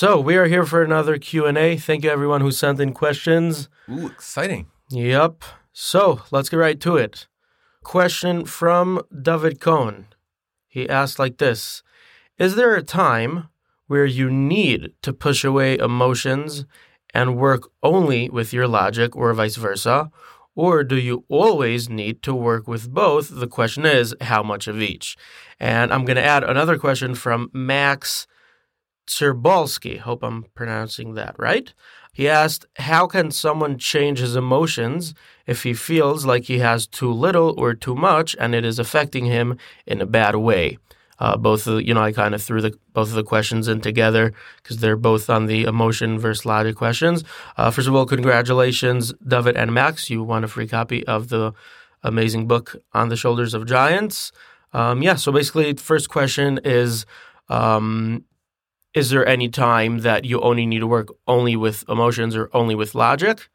So we are here for another Q&A. Thank you everyone who sent in questions. Ooh, exciting. Yep. So let's get right to it. Question from David Cohn. He asked like this Is there a time where you need to push away emotions and work only with your logic or vice versa? Or do you always need to work with both? The question is, how much of each? And I'm going to add another question from Max Tserbalski. Hope I'm pronouncing that right. He asked, How can someone change his emotions if he feels like he has too little or too much and it is affecting him in a bad way? Uh, both of you know, I kind of threw the both of the questions in together because they're both on the emotion versus logic questions. Uh, first of all, congratulations, David and Max. You won a free copy of the amazing book on the shoulders of giants. Um, yeah, so basically, first question is um, Is there any time that you only need to work only with emotions or only with logic?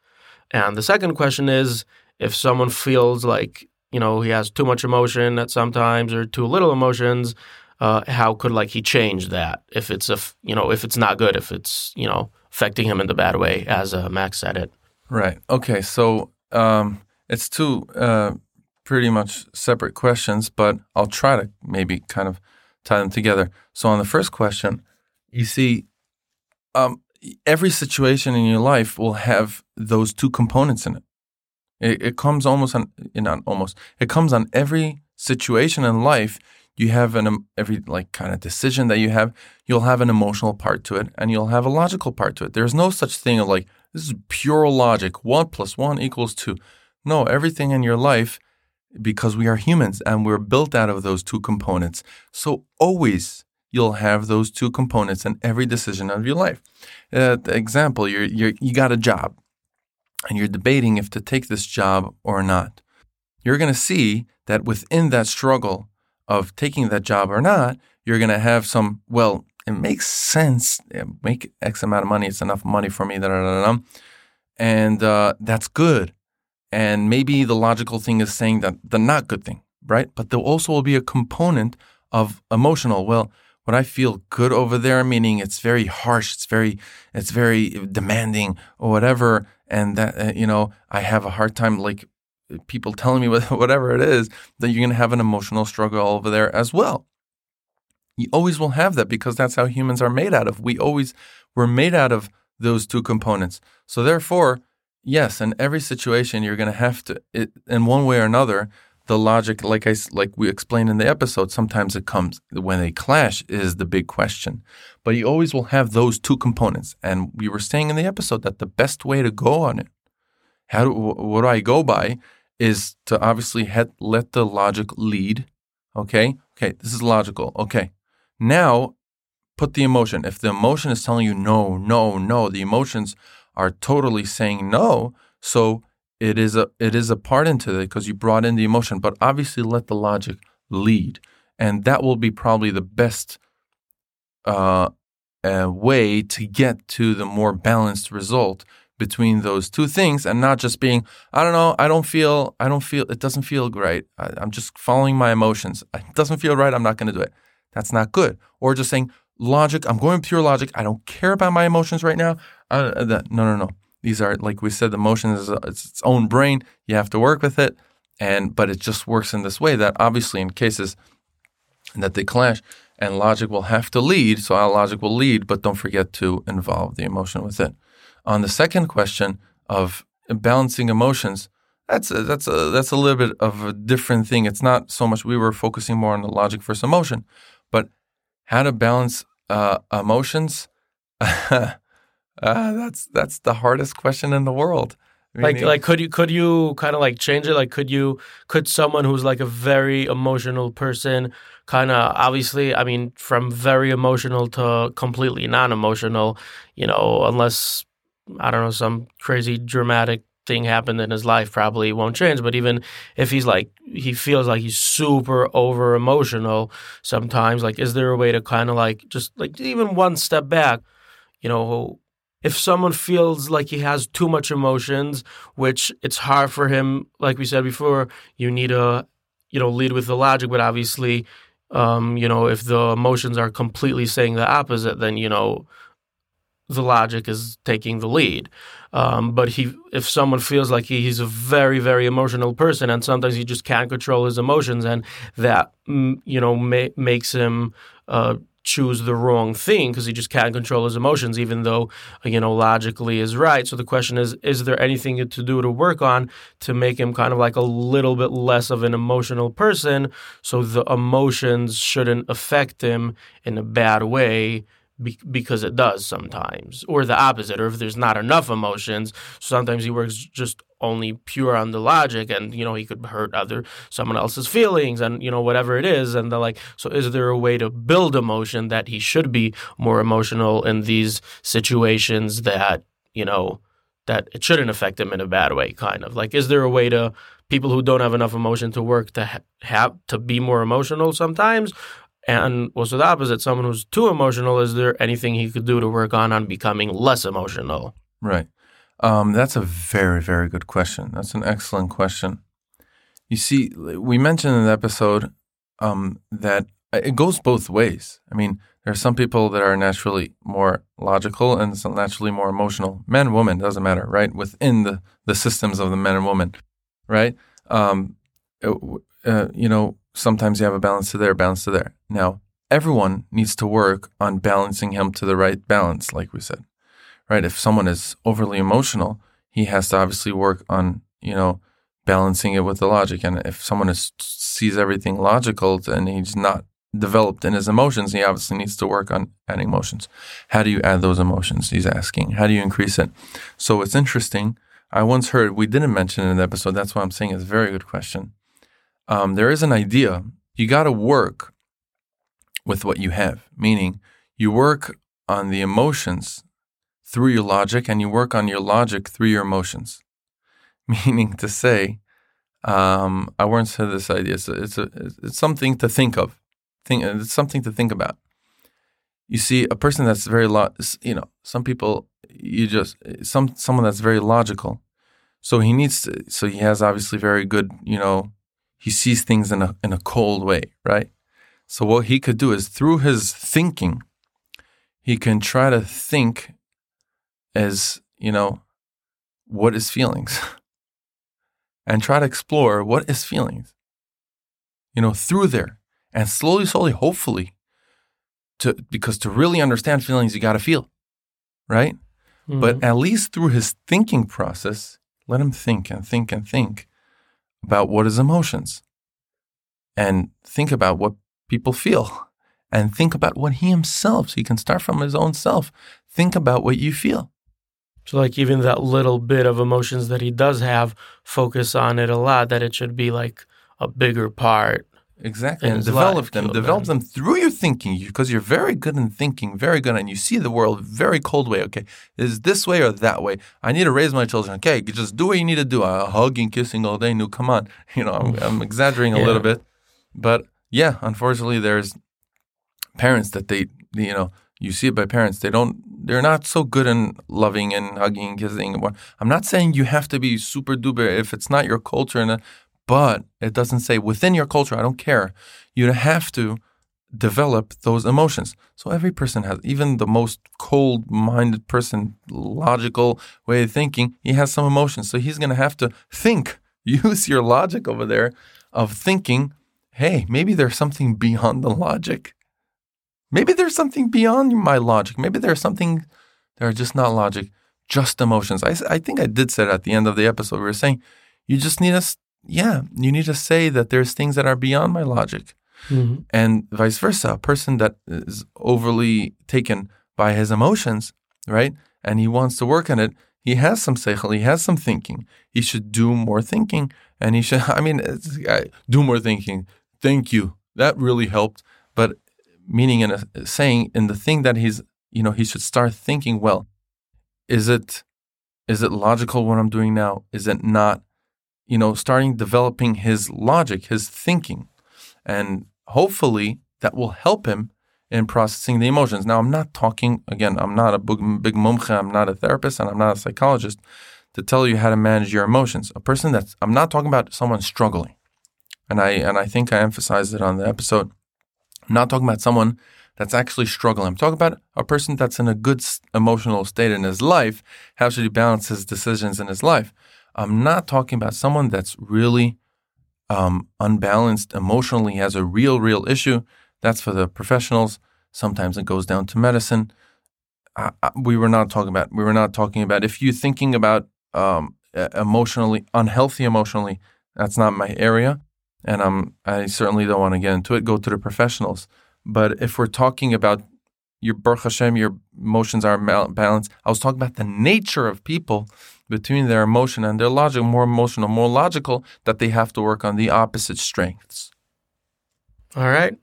And the second question is If someone feels like you know he has too much emotion at sometimes or too little emotions, uh, how could like he change that if it's a you know if it's not good if it's you know affecting him in the bad way as uh, Max said it. Right. Okay. So um, it's two uh, pretty much separate questions, but I'll try to maybe kind of tie them together. So on the first question, you see, um, every situation in your life will have those two components in it. It, it comes almost on, not almost, it comes on every situation in life. You have an every like kind of decision that you have, you'll have an emotional part to it, and you'll have a logical part to it. There's no such thing of like this is pure logic. One plus one equals two. No, everything in your life because we are humans and we're built out of those two components. So always you'll have those two components in every decision of your life. Uh, example, you're, you're, you got a job and you're debating if to take this job or not. You're going to see that within that struggle of taking that job or not, you're going to have some, well, it makes sense. Make X amount of money. It's enough money for me. Da, da, da, da. And uh, that's good. And maybe the logical thing is saying that the not good thing, right? But there also will be a component of emotional. Well, when I feel good over there, meaning it's very harsh, it's very, it's very demanding or whatever, and that uh, you know I have a hard time like people telling me whatever it is that you're going to have an emotional struggle over there as well. You always will have that because that's how humans are made out of. We always were made out of those two components. So therefore, Yes, in every situation, you're going to have to, it, in one way or another, the logic, like I like we explained in the episode, sometimes it comes when they clash is the big question. But you always will have those two components, and we were saying in the episode that the best way to go on it, how do, what do I go by, is to obviously head, let the logic lead. Okay, okay, this is logical. Okay, now put the emotion. If the emotion is telling you no, no, no, the emotions are totally saying no. So it is a it is a part into it because you brought in the emotion, but obviously let the logic lead, and that will be probably the best uh, uh, way to get to the more balanced result between those two things, and not just being I don't know, I don't feel, I don't feel, it doesn't feel great. I, I'm just following my emotions. It doesn't feel right. I'm not going to do it. That's not good. Or just saying logic. I'm going pure logic. I don't care about my emotions right now. Uh, that, no, no, no. These are like we said. The emotion is it's its own brain. You have to work with it, and but it just works in this way that obviously in cases that they clash and logic will have to lead. So our logic will lead, but don't forget to involve the emotion with it. On the second question of balancing emotions, that's a, that's a, that's a little bit of a different thing. It's not so much we were focusing more on the logic versus emotion, but how to balance uh, emotions. uh, that's that's the hardest question in the world. like like could you could you kind of like change it? Like could you could someone who's like a very emotional person kind of obviously I mean from very emotional to completely non-emotional, you know, unless I don't know some crazy dramatic thing happened in his life probably won't change. But even if he's like he feels like he's super over emotional sometimes, like is there a way to kind of like just like even one step back, you know, if someone feels like he has too much emotions, which it's hard for him, like we said before, you need to, you know, lead with the logic, but obviously, um, you know, if the emotions are completely saying the opposite, then you know, the logic is taking the lead. Um, but he, if someone feels like he, he's a very, very emotional person, and sometimes he just can't control his emotions, and that mm, you know ma- makes him uh, choose the wrong thing because he just can't control his emotions, even though you know logically is right. So the question is: Is there anything to do to work on to make him kind of like a little bit less of an emotional person, so the emotions shouldn't affect him in a bad way? Be- because it does sometimes, or the opposite, or if there's not enough emotions, sometimes he works just only pure on the logic, and you know he could hurt other someone else's feelings, and you know whatever it is, and they're like, so is there a way to build emotion that he should be more emotional in these situations that you know that it shouldn't affect him in a bad way, kind of? Like, is there a way to people who don't have enough emotion to work to ha- have to be more emotional sometimes and also the opposite, someone who's too emotional, is there anything he could do to work on on becoming less emotional? Right. Um, that's a very, very good question. That's an excellent question. You see, we mentioned in the episode um, that it goes both ways. I mean, there are some people that are naturally more logical and some naturally more emotional. Men, women, doesn't matter, right? Within the, the systems of the men and women, right? Um, uh, you know, sometimes you have a balance to there, balance to there. Now, everyone needs to work on balancing him to the right balance, like we said, right? If someone is overly emotional, he has to obviously work on, you know, balancing it with the logic. And if someone is, sees everything logical and he's not developed in his emotions, he obviously needs to work on adding emotions. How do you add those emotions? He's asking. How do you increase it? So it's interesting. I once heard, we didn't mention it in the episode. That's why I'm saying it's a very good question um, there is an idea. You got to work with what you have, meaning you work on the emotions through your logic and you work on your logic through your emotions. Meaning to say, um, I once had this idea. It's, it's, a, it's something to think of. Think, it's something to think about. You see, a person that's very, lo- you know, some people, you just, some someone that's very logical. So he needs to, so he has obviously very good, you know, he sees things in a in a cold way, right? So what he could do is through his thinking, he can try to think as, you know, what is feelings? and try to explore what is feelings. You know, through there. And slowly, slowly, hopefully, to because to really understand feelings, you gotta feel. Right? Mm-hmm. But at least through his thinking process, let him think and think and think about what is emotions and think about what people feel and think about what he himself, so he can start from his own self, think about what you feel. So, like, even that little bit of emotions that he does have, focus on it a lot, that it should be like a bigger part Exactly. And develop them. Develop them through your thinking because you're very good in thinking, very good, and you see the world very cold way. Okay, is this way or that way? I need to raise my children. Okay, just do what you need to do. Hugging, kissing all day. No, come on. You know, I'm, I'm exaggerating a yeah. little bit, but yeah, unfortunately, there's parents that they, you know, you see it by parents. They don't. They're not so good in loving and hugging and kissing. I'm not saying you have to be super duper if it's not your culture and uh, but it doesn't say within your culture, I don't care. You have to develop those emotions. So every person has, even the most cold minded person, logical way of thinking, he has some emotions. So he's going to have to think, use your logic over there of thinking, hey, maybe there's something beyond the logic. Maybe there's something beyond my logic. Maybe there's something that are just not logic, just emotions. I, I think I did say at the end of the episode, we were saying you just need to yeah, you need to say that there's things that are beyond my logic. Mm-hmm. And vice versa, a person that is overly taken by his emotions, right? And he wants to work on it, he has some seichel, he has some thinking. He should do more thinking. And he should, I mean, uh, do more thinking. Thank you. That really helped. But meaning in a saying, in the thing that he's, you know, he should start thinking, well, is it, is it logical what I'm doing now? Is it not? you know, starting developing his logic, his thinking. And hopefully that will help him in processing the emotions. Now, I'm not talking, again, I'm not a big, big I'm not a therapist, and I'm not a psychologist to tell you how to manage your emotions. A person that's, I'm not talking about someone struggling. And I, and I think I emphasized it on the episode. I'm not talking about someone that's actually struggling. I'm talking about a person that's in a good emotional state in his life. How should he balance his decisions in his life? I'm not talking about someone that's really um, unbalanced emotionally, has a real, real issue. That's for the professionals. Sometimes it goes down to medicine. I, I, we were not talking about. We were not talking about if you're thinking about um, emotionally unhealthy emotionally. That's not my area, and I'm. I certainly don't want to get into it. Go to the professionals. But if we're talking about your Baruch Hashem, your emotions are balanced. I was talking about the nature of people between their emotion and their logic, more emotional, more logical, that they have to work on the opposite strengths. All right.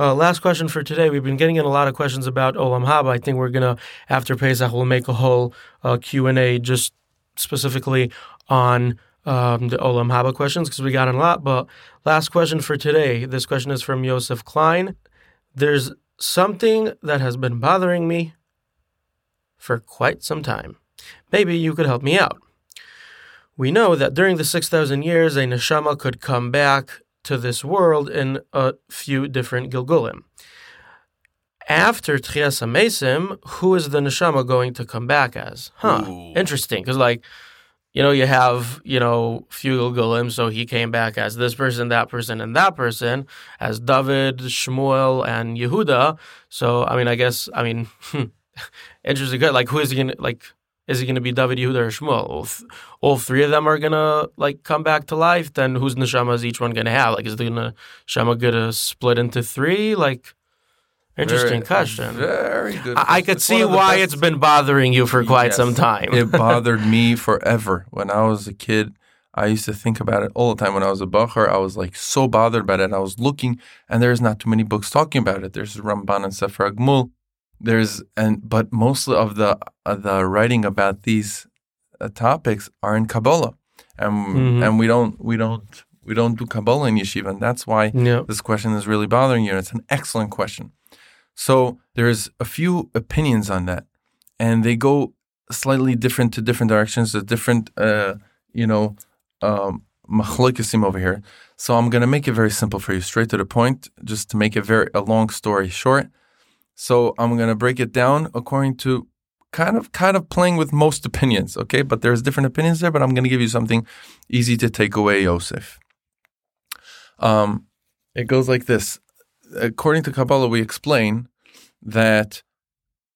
Uh, last question for today. We've been getting in a lot of questions about Olam Haba. I think we're gonna after Pesach we'll make a whole uh, Q and A just specifically on um, the Olam Haba questions because we got in a lot. But last question for today. This question is from Yosef Klein. There's something that has been bothering me for quite some time. Maybe you could help me out. We know that during the 6,000 years, a neshama could come back to this world in a few different Gilgulim. After Tchias HaMesim, who is the neshama going to come back as? Huh, Ooh. interesting, because like, you know, you have, you know, few Gilgulim, so he came back as this person, that person, and that person, as David, Shmuel, and Yehuda. So, I mean, I guess, I mean, interesting. Like, who is he going to, like, is he going to be David, Yehuda, or Shmuel? All, th- all three of them are going to, like, come back to life. Then whose neshama is each one going to have? Like, is the neshama going to split into three? Like, interesting Very- question. Very good. I, I could It's see one of the why best- it's been bothering you for quite Yes. some time. it bothered me forever. When I was a kid, I used to think about it all the time. When I was a bachur, I was like so bothered by it. I was looking, and there's not too many books talking about it. There's Ramban and Sefer HaGemul. There's and but mostly of the uh, the writing about these uh, topics are in Kabbalah, and Mhm. and we don't we don't we don't do Kabbalah in yeshiva, and that's why yeah. this question is really bothering you. And it's an excellent question. So there's a few opinions on that, and they go slightly different to different directions. There's different, uh, you know, um, over here. So I'm gonna make it very simple for you, straight to the point, just to make it very a long story short. So I'm gonna break it down according to kind of kind of playing with most opinions, okay? But there's different opinions there. But I'm gonna give you something easy to take away, Yosef. Um, it goes like this. According to Kabbalah, we explain that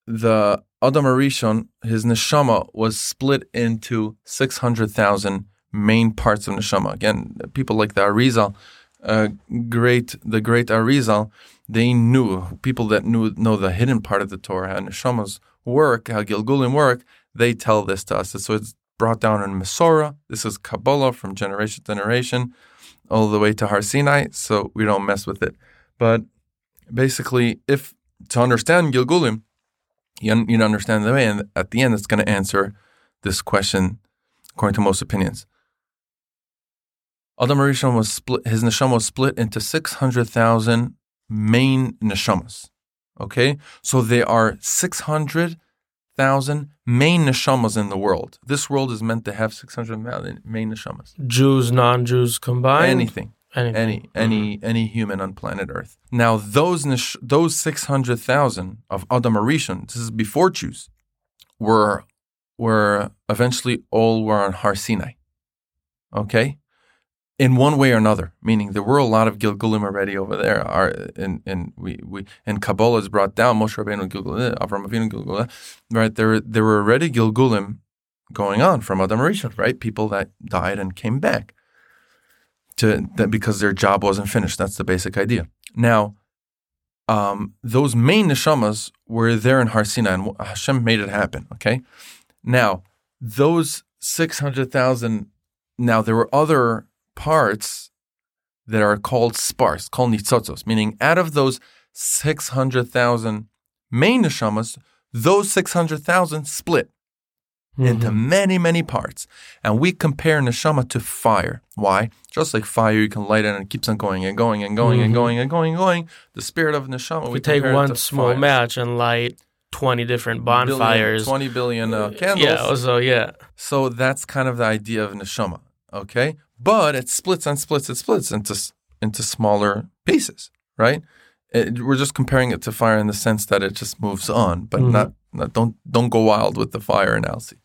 the Adam Arishon, his neshama, was split into 600,000 main parts of neshama. Again, people like the Arizal, uh, great, the great Arizal, they knew, people that knew know the hidden part of the Torah, how neshama's work, how Gilgulim work, they tell this to us. So it's brought down in Masorah. This is Kabbalah from generation to generation, all the way to Har Sinai, so we don't mess with it. But basically, if to understand Gilgulim, you, un- you understand the way, and at the end, it's going to answer this question according to most opinions. Adam Rishon was split. His neshama was split into six hundred thousand main neshamas. Okay, so there are six hundred thousand main neshamas in the world. This world is meant to have 600,000 main neshamas. Jews, non-Jews combined. Anything Anything. any any mm-hmm. any human on planet Earth. Now those nish- those six hundred thousand of Adam Arishon, this is before Jews, were were eventually all were on Har Sinai. Okay, in one way or another, meaning there were a lot of Gilgulim already over there. Are in in we we and Kabbalah is brought down. Moshe Rabbeinu Gilgulim, eh, Avram Avinu Gilgulim, eh, right? There there were already Gilgulim going on from Adam Arishon, right? People that died and came back to that because their job wasn't finished. That's the basic idea. Now, um, those main neshamas were there in Har Sinai, and Hashem made it happen. Okay. Now, those six hundred thousand. Now there were other parts that are called sparse, called nitzotzos, meaning out of those six hundred thousand main neshamas, those six hundred thousand split into Mhm. many, many parts. And we compare neshama to fire. Why? Just like fire, you can light it and it keeps on going and going and going and Mhm. going and going and going. The spirit of neshama, If we take one small fire. match and light 20 different Billion- bonfires. 20 billion uh, candles. Yeah, so yeah. So that's kind of the idea of neshama, okay? But it splits and splits and splits into into smaller pieces, right? it, we're just comparing it to fire in the sense that it just moves on, but Mhm. not, not don't don't go wild with the fire analogy.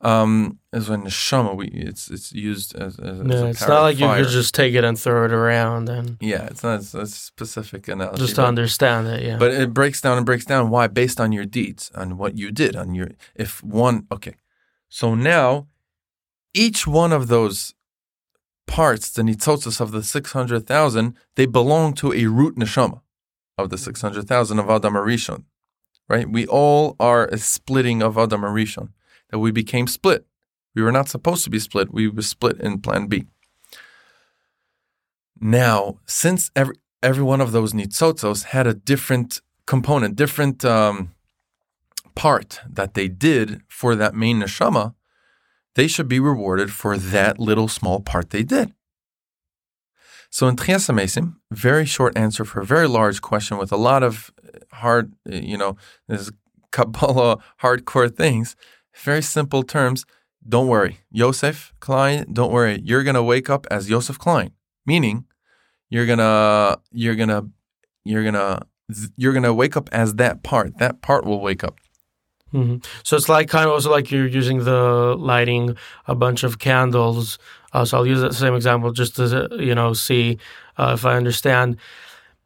Um, as when neshama, we it's it's used as, as, as a it's not like you could just take it and throw it around and yeah, it's not it's a specific analogy. just to but- understand it. Yeah. But it breaks down and breaks down why based on your deeds, on what you did, on your if one okay. So now each one of those parts, the nitzotzos of the six hundred thousand, they belong to a root neshama of the six hundred thousand of Adam Arishon. Right? We all are a splitting of Adam Arishon. That we became split. We were not supposed to be split. We were split in plan B. Now, since every every one of those nitzotzos had a different component, different um, part that they did for that main neshama, they should be rewarded for that little small part they did. So in Tchias HaMesim, very short answer for a very large question with a lot of hard, you know, there's Kabbalah hardcore things. Very simple terms. Don't worry, Yosef Klein. Don't worry. You're gonna wake up as Yosef Klein, meaning you're gonna you're gonna you're gonna you're gonna wake up as that part. That part will wake up. hmm So it's like kind of also like you're using the lighting a bunch of candles. Uh, so I'll use that same example just to you know see uh, if I understand.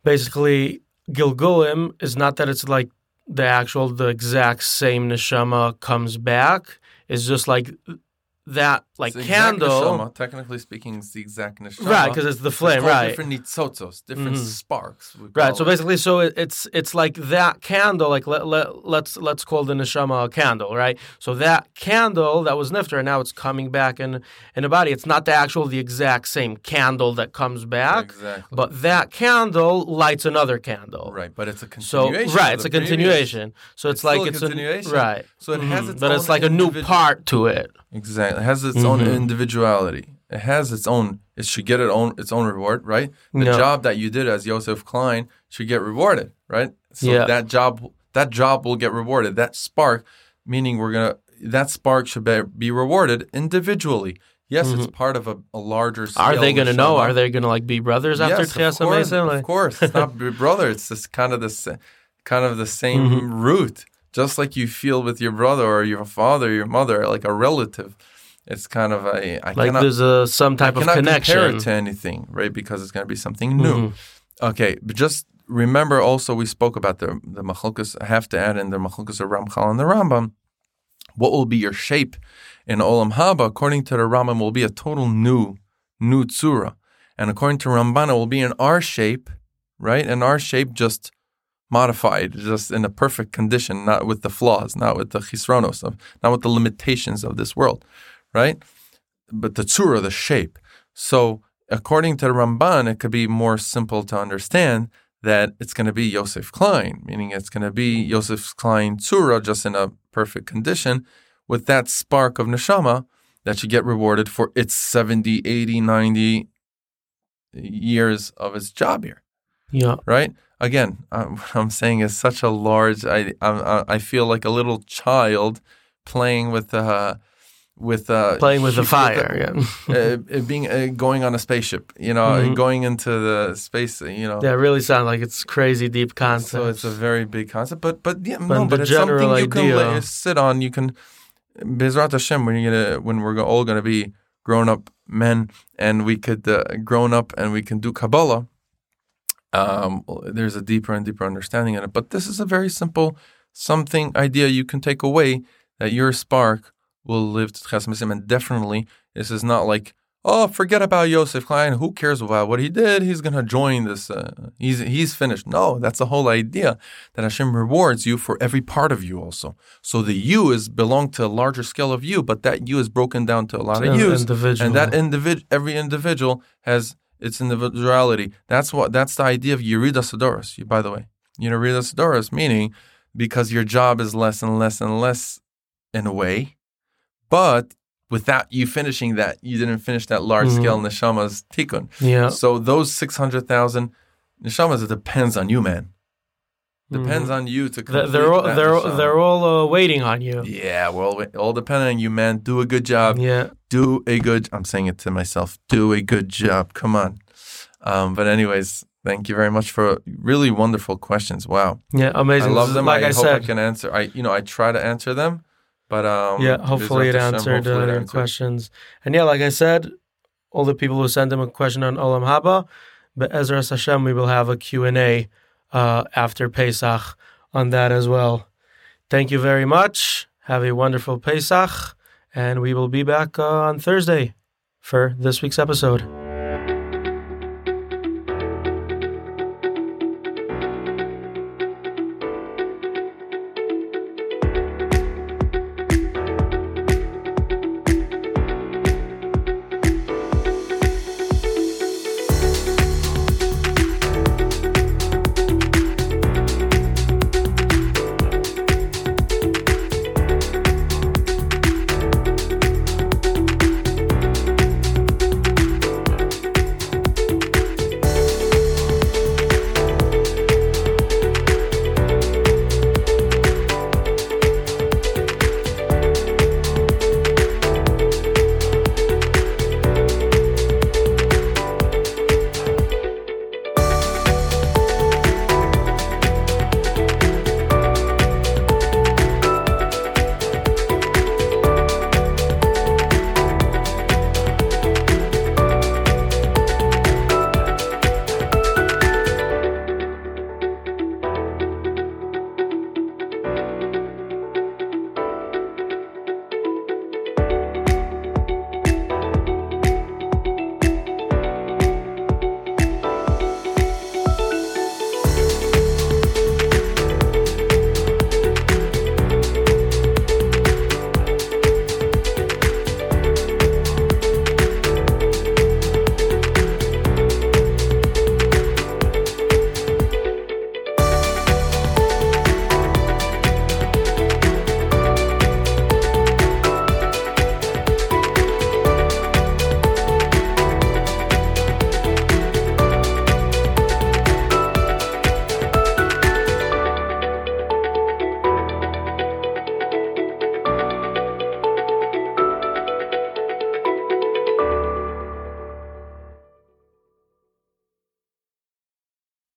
Basically, Gilgulim is not that it's like the actual the exact same neshama comes back. It's just like that like It's candle. neshama, technically speaking, it's the exact neshama. Right, because it's the flame, called right? Different nitzotzos, different Mhm. sparks. Right. So it. basically, so it, it's it's like that candle. Like let, let let's let's call the neshama a candle, right? So that candle that was nifter, and now it's coming back in in the body. It's not the actual, the exact same candle that comes back, exactly. but that candle lights another candle. right, but it's a So continuation. right, it's a previous- continuation. So it's, It's like still a continuation. Right. So it has Mhm. its but own it's like a new part to it. Exactly, it has its own Mhm. individuality. It has its own. It should get its own its own reward, right? The Yeah. job that you did as Joseph Klein should get rewarded, right? So Yeah. that job that job will get rewarded. That spark, meaning we're gonna that spark should be, be rewarded individually. Yes, it's part of a, a larger. Mm-hmm. Are they going to know? neshama. Are they going to like be brothers after Tchias of course, of course. It's not brother. It's just kind of the kind of the same Mm-hmm. root. Just like you feel with your brother or your father, your mother, like a relative. It's kind of a I Like cannot, there's a some type I of connection. compare it to anything, right? Because it's going to be something new. Mhm. Okay, but just remember also we spoke about the the machlokes. I have to add in the machlokes of Ramban and the Rambam. What will be your shape in Olam Haba? According to the Rambam, will be a total new new tzura, and according to Ramban, it will be in our shape, right? In our shape, just modified, just in a perfect condition, not with the flaws, not with the chisronos, of, not with the limitations of this world, right? But the tzura, the shape. So according to the Ramban, it could be more simple to understand that it's going to be Yosef Klein, meaning it's going to be Yosef Klein Tzura just in a perfect condition with that spark of neshama that you get rewarded for its 70, 80, 90 years of its job here, Yeah. right? Again, uh, what I'm saying is such a large, I, I, I feel like a little child playing with, uh, with uh, Playing with the fire. Yeah. uh, it being uh, going on a spaceship, you know, Mhm. going into the space, you know. Yeah, it really sounds like it's crazy deep concept. So it's a very big concept, but but yeah, But no, but it's something you can idea- sit on. You can, Bezrat Hashem, when you're gonna when we're all gonna be grown up men and we could uh, grown up and we can do Kabbalah. Um, there's a deeper and deeper understanding in it, but this is a very simple something idea you can take away that your spark will live to Tchias HaMesim, and definitely. This is not like oh forget about Yosef Klein. Who cares about what he did? He's gonna join this uh, he's he's finished. No that's the whole idea that Hashem rewards you for every part of you also. So the you is belong to a larger scale of you but that you is broken down to a lot of individual. and that individual, every individual has its individuality. That's what that's the idea of Yeridas HaDoros you by the way. You know Yeridas HaDoros meaning because your job is less and less and less in a way but without you finishing that, you didn't finish that large scale neshama's tikkun. yeah. So those six hundred thousand neshamas, it depends on you, man. Depends on you to complete Mm-hmm. They're all they're neshama. they're all uh, waiting on you. yeah, well, all depending on you, man. Do a good job. Yeah. Do a good. I'm saying it to myself. Do a good job. Come on. Um, but anyways, Thank you very much for really wonderful questions. Wow. Yeah, amazing. I love them. Like I, I, hope said, I can answer. I you know, I try to answer them, but um yeah, hopefully it answered hopefully uh, your answered. questions. And yeah, like I said, all the people who sent them a question on Olam Haba, Bezrat Hashem, we will have a Q&A uh, after Pesach on that as well. Thank you very much. Have a wonderful Pesach, and we will be back uh, on Thursday for this week's episode.